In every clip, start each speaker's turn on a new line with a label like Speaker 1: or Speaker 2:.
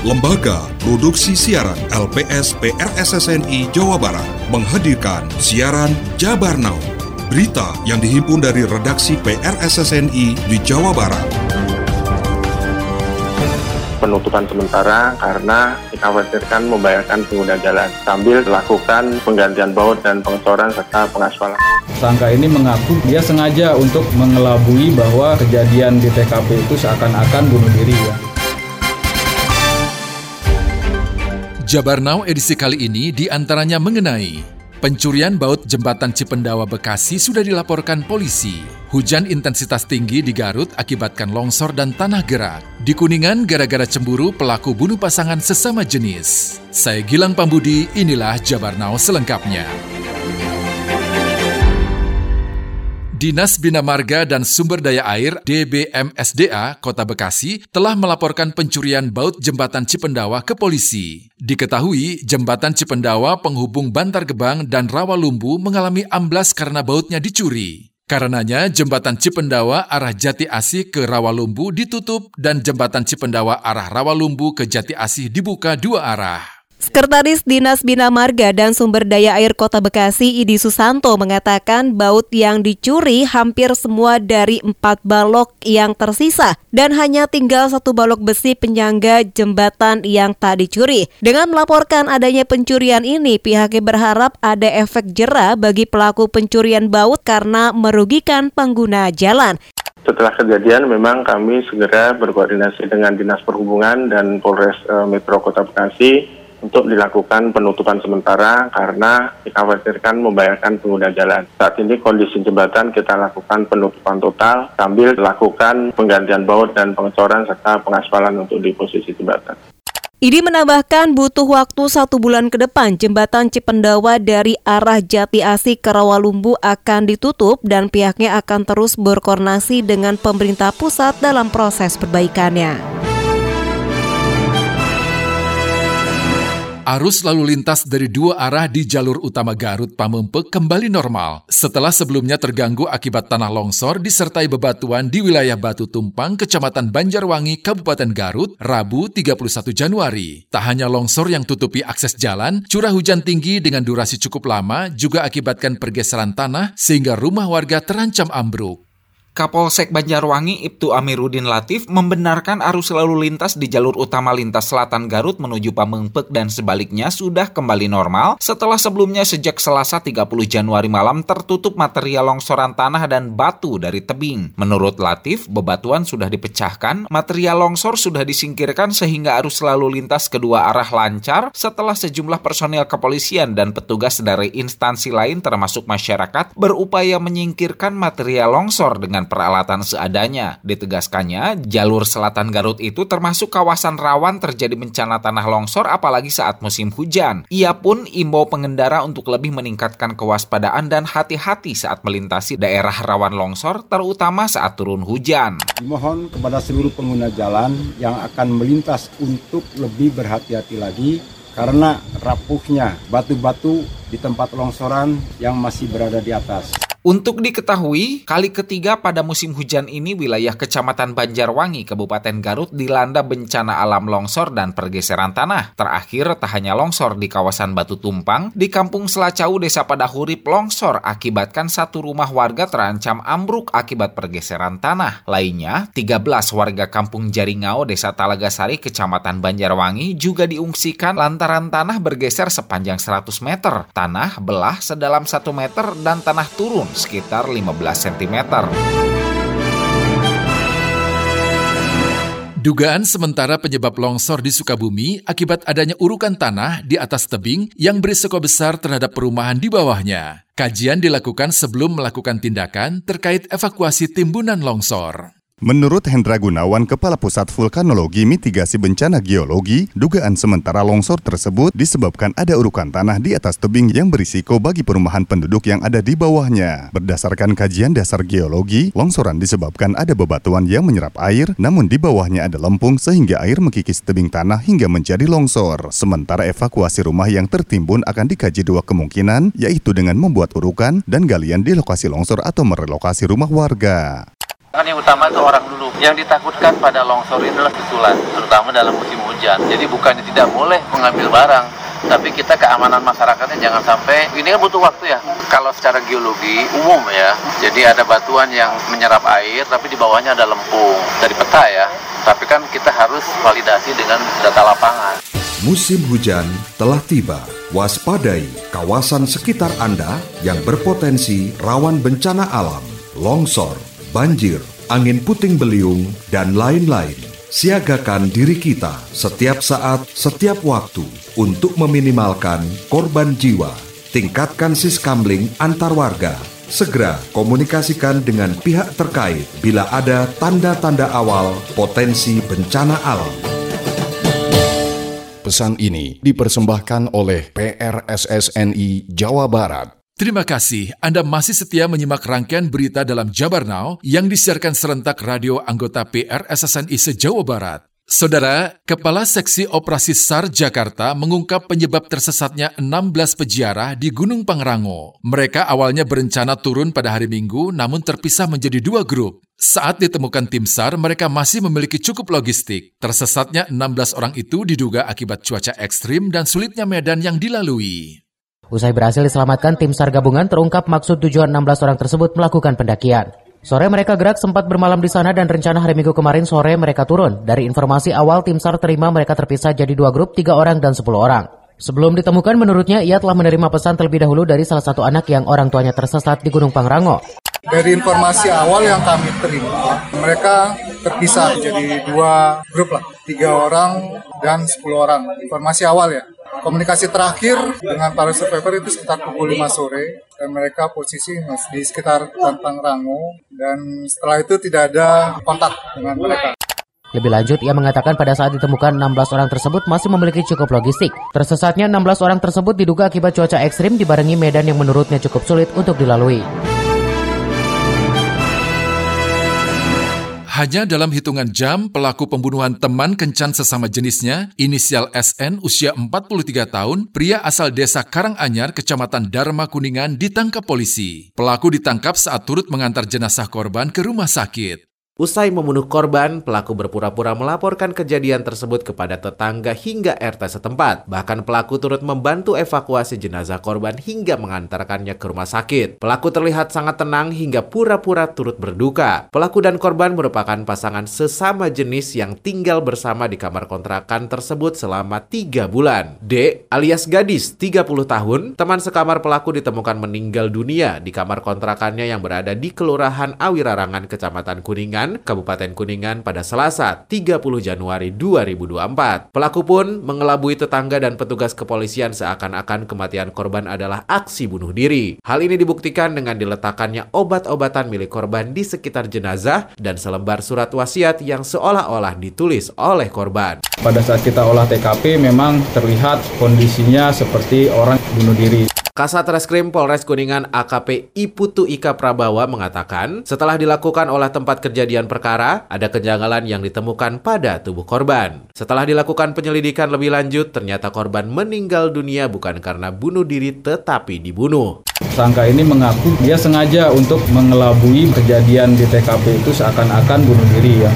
Speaker 1: Lembaga Produksi Siaran LPS PRSSNI Jawa Barat menghadirkan siaran Jabar Now. Berita yang dihimpun dari redaksi PRSSNI di Jawa Barat.
Speaker 2: Penutupan sementara karena dikhawatirkan membahayakan pengguna jalan sambil melakukan penggantian baut dan pengecoran serta pengaspalan.
Speaker 3: Tersangka ini mengaku dia sengaja untuk mengelabui bahwa kejadian di TKP itu seakan-akan bunuh diri ya.
Speaker 4: Jabar Now edisi kali ini di antaranya mengenai pencurian baut jembatan Cipendawa Bekasi sudah dilaporkan polisi. Hujan intensitas tinggi di Garut akibatkan longsor dan tanah gerak. Di Kuningan gara-gara cemburu pelaku bunuh pasangan sesama jenis. Saya Gilang Pambudi, inilah Jabar Now selengkapnya. Dinas Bina Marga dan Sumber Daya Air DBMSDA Kota Bekasi telah melaporkan pencurian baut jembatan Cipendawa ke polisi. Diketahui jembatan Cipendawa penghubung Bantar Gebang dan Rawalumbu mengalami amblas karena bautnya dicuri. Karenanya jembatan Cipendawa arah Jati Asih ke Rawalumbu ditutup dan jembatan Cipendawa arah Rawalumbu ke Jati Asih dibuka dua arah.
Speaker 5: Sekretaris Dinas Bina Marga dan Sumber Daya Air Kota Bekasi Idi Susanto mengatakan baut yang dicuri hampir semua dari empat balok yang tersisa dan hanya tinggal satu balok besi penyangga jembatan yang tak dicuri. Dengan melaporkan adanya pencurian ini, pihaknya berharap ada efek jera bagi pelaku pencurian baut karena merugikan pengguna jalan.
Speaker 2: Setelah kejadian, memang kami segera berkoordinasi dengan Dinas Perhubungan dan Polres eh, Metro Kota Bekasi untuk dilakukan penutupan sementara karena dikhawatirkan membahayakan pengguna jalan. Saat ini kondisi jembatan kita lakukan penutupan total sambil lakukan penggantian baut dan pengecoran serta pengaspalan untuk di posisi jembatan.
Speaker 5: Idi menambahkan butuh waktu satu bulan ke depan jembatan Cipendawa dari arah Jati Asih ke Rawalumbu akan ditutup dan pihaknya akan terus berkoordinasi dengan pemerintah pusat dalam proses perbaikannya.
Speaker 4: Arus lalu lintas dari dua arah di jalur utama Garut Pamempek kembali normal setelah sebelumnya terganggu akibat tanah longsor disertai bebatuan di wilayah Batu Tumpang, Kecamatan Banjarwangi, Kabupaten Garut, Rabu 31 Januari. Tak hanya longsor yang tutupi akses jalan, curah hujan tinggi dengan durasi cukup lama juga akibatkan pergeseran tanah sehingga rumah warga terancam ambruk.
Speaker 6: Kapolsek Banjarwangi Ibtu Amiruddin Latif membenarkan arus lalu lintas di jalur utama lintas selatan Garut menuju Pamengpek dan sebaliknya sudah kembali normal setelah sebelumnya sejak Selasa 30 Januari malam tertutup material longsoran tanah dan batu dari tebing. Menurut Latif, bebatuan sudah dipecahkan, material longsor sudah disingkirkan sehingga arus lalu lintas kedua arah lancar setelah sejumlah personil kepolisian dan petugas dari instansi lain termasuk masyarakat berupaya menyingkirkan material longsor dengan dengan peralatan seadanya. Ditegaskannya, jalur selatan Garut itu termasuk kawasan rawan terjadi bencana tanah longsor apalagi saat musim hujan. Ia pun imbau pengendara untuk lebih meningkatkan kewaspadaan dan hati-hati saat melintasi daerah rawan longsor, terutama saat turun hujan.
Speaker 7: Dimohon kepada seluruh pengguna jalan yang akan melintas untuk lebih berhati-hati lagi karena rapuhnya batu-batu di tempat longsoran yang masih berada di atas.
Speaker 6: Untuk diketahui, kali ketiga pada musim hujan ini wilayah Kecamatan Banjarwangi, Kabupaten Garut dilanda bencana alam longsor dan pergeseran tanah. Terakhir, tak hanya longsor di kawasan Batu Tumpang, di Kampung Selacau, Desa Padahurip longsor akibatkan satu rumah warga terancam ambruk akibat pergeseran tanah. Lainnya, 13 warga Kampung Jaringau, Desa Talagasari, Kecamatan Banjarwangi juga diungsikan lantaran tanah bergeser sepanjang 100 meter. Tanah belah sedalam 1 meter dan tanah turun sekitar 15 cm.
Speaker 4: Dugaan sementara penyebab longsor di Sukabumi akibat adanya urukan tanah di atas tebing yang berisiko besar terhadap perumahan di bawahnya. Kajian dilakukan sebelum melakukan tindakan terkait evakuasi timbunan longsor.
Speaker 8: Menurut Hendra Gunawan, Kepala Pusat Vulkanologi Mitigasi Bencana Geologi, dugaan sementara longsor tersebut disebabkan ada urukan tanah di atas tebing yang berisiko bagi perumahan penduduk yang ada di bawahnya. Berdasarkan kajian dasar geologi, longsoran disebabkan ada bebatuan yang menyerap air, namun di bawahnya ada lempung sehingga air mengkikis tebing tanah hingga menjadi longsor. Sementara evakuasi rumah yang tertimbun akan dikaji dua kemungkinan, yaitu dengan membuat urukan dan galian di lokasi longsor atau merelokasi rumah warga.
Speaker 9: Kan yang utama itu orang dulu. Yang ditakutkan pada longsor adalah susulan, terutama dalam musim hujan hujan. Jadi bukannya tidak boleh mengambil barang, tapi kita keamanan masyarakatnya jangan sampai ini kan butuh waktu ya. Kalau secara geologi umum ya, jadi ada batuan yang menyerap air, tapi di bawahnya ada lempung dari peta ya. Tapi kan kita harus validasi dengan data lapangan.
Speaker 1: Musim hujan telah tiba. Waspadai kawasan sekitar Anda yang berpotensi rawan bencana alam, longsor, banjir, angin puting beliung, dan lain-lain. Siagakan diri kita setiap saat, setiap waktu untuk meminimalkan korban jiwa. Tingkatkan siskamling antar warga. Segera komunikasikan dengan pihak terkait bila ada tanda-tanda awal potensi bencana alam.
Speaker 10: Pesan ini dipersembahkan oleh PRSSNI Jawa Barat.
Speaker 4: Terima kasih Anda masih setia menyimak rangkaian berita dalam Jabar Now yang disiarkan serentak radio anggota PRSSNI se-Jawa Barat. Saudara, Kepala Seksi Operasi SAR Jakarta mengungkap penyebab tersesatnya 16 peziarah di Gunung Pangrango. Mereka awalnya berencana turun pada hari Minggu namun terpisah menjadi dua grup. Saat ditemukan tim SAR, mereka masih memiliki cukup logistik. Tersesatnya 16 orang itu diduga akibat cuaca ekstrim dan sulitnya medan yang dilalui.
Speaker 11: Usai berhasil diselamatkan, tim SAR gabungan terungkap maksud tujuan 16 orang tersebut melakukan pendakian. Sore mereka gerak sempat bermalam di sana dan rencana hari Minggu kemarin sore mereka turun. Dari informasi awal, tim SAR terima mereka terpisah jadi dua grup, tiga orang dan sepuluh orang. Sebelum ditemukan, menurutnya ia telah menerima pesan terlebih dahulu dari salah satu anak yang orang tuanya tersesat di Gunung Pangrango.
Speaker 12: Dari informasi awal yang kami terima, mereka terpisah jadi dua grup lah, tiga orang dan sepuluh orang. Informasi awal ya. Komunikasi terakhir dengan para survivor itu sekitar pukul 5 sore dan mereka posisi di sekitar Tantang Rango dan setelah itu tidak ada kontak dengan mereka.
Speaker 11: Lebih lanjut, ia mengatakan pada saat ditemukan 16 orang tersebut masih memiliki cukup logistik. Tersesatnya 16 orang tersebut diduga akibat cuaca ekstrim dibarengi medan yang menurutnya cukup sulit untuk dilalui.
Speaker 4: Hanya dalam hitungan jam, pelaku pembunuhan teman kencan sesama jenisnya, inisial SN usia 43 tahun, pria asal desa Karanganyar, kecamatan Dharma Kuningan, ditangkap polisi. Pelaku ditangkap saat turut mengantar jenazah korban ke rumah sakit.
Speaker 13: Usai membunuh korban, pelaku berpura-pura melaporkan kejadian tersebut kepada tetangga hingga RT setempat. Bahkan pelaku turut membantu evakuasi jenazah korban hingga mengantarkannya ke rumah sakit. Pelaku terlihat sangat tenang hingga pura-pura turut berduka. Pelaku dan korban merupakan pasangan sesama jenis yang tinggal bersama di kamar kontrakan tersebut selama tiga bulan. D alias gadis 30 tahun, teman sekamar pelaku ditemukan meninggal dunia di kamar kontrakannya yang berada di Kelurahan Awirarangan, Kecamatan Kuningan, Kabupaten Kuningan pada Selasa 30 Januari 2024. Pelaku pun mengelabui tetangga dan petugas kepolisian seakan-akan kematian korban adalah aksi bunuh diri. Hal ini dibuktikan dengan diletakkannya obat-obatan milik korban di sekitar jenazah dan selembar surat wasiat yang seolah-olah ditulis oleh korban.
Speaker 3: Pada saat kita olah TKP memang terlihat kondisinya seperti orang bunuh diri.
Speaker 13: Kasat Reskrim Polres Kuningan AKP Iputu Ika Prabawa mengatakan, setelah dilakukan olah tempat kejadian perkara, ada kejanggalan yang ditemukan pada tubuh korban. Setelah dilakukan penyelidikan lebih lanjut, ternyata korban meninggal dunia bukan karena bunuh diri tetapi dibunuh.
Speaker 3: Sangka ini mengaku dia sengaja untuk mengelabui kejadian di TKP itu seakan-akan bunuh diri yang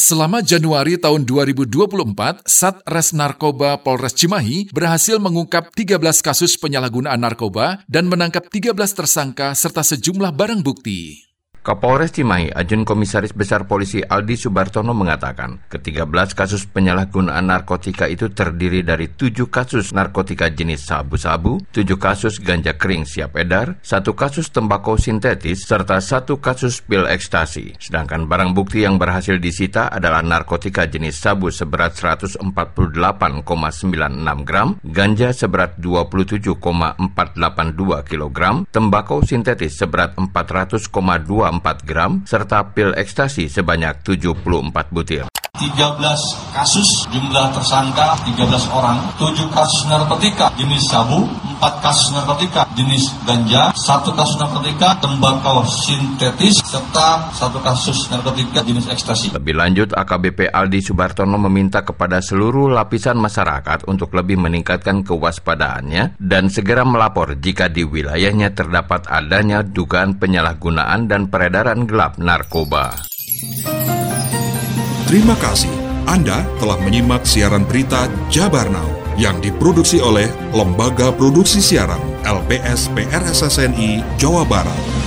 Speaker 4: Selama Januari tahun 2024, Satres Narkoba Polres Cimahi berhasil mengungkap 13 kasus penyalahgunaan narkoba dan menangkap 13 tersangka serta sejumlah barang bukti.
Speaker 14: Kapolres Cimahi, Ajun Komisaris Besar Polisi Aldi Subartono mengatakan, ke-13 kasus penyalahgunaan narkotika itu terdiri dari 7 kasus narkotika jenis sabu-sabu, 7 kasus ganja kering siap edar, 1 kasus tembakau sintetis, serta 1 kasus pil ekstasi. Sedangkan barang bukti yang berhasil disita adalah narkotika jenis sabu seberat 148,96 gram, ganja seberat 27,482 kg, tembakau sintetis seberat 400,2 4 gram, serta pil ekstasi sebanyak 74 butir.
Speaker 15: 13 kasus jumlah tersangka 13 orang 7 kasus narkotika jenis sabu 4 kasus narkotika jenis ganja 1 kasus narkotika tembakau sintetis serta 1 kasus narkotika jenis ekstasi.
Speaker 14: Lebih lanjut AKBP Aldi Subartono meminta kepada seluruh lapisan masyarakat untuk lebih meningkatkan kewaspadaannya dan segera melapor jika di wilayahnya terdapat adanya dugaan penyalahgunaan dan peredaran gelap narkoba.
Speaker 16: Terima kasih. Anda telah menyimak siaran berita Jabar Now yang diproduksi oleh Lembaga Produksi Siaran LPS PRSSNI Jawa Barat.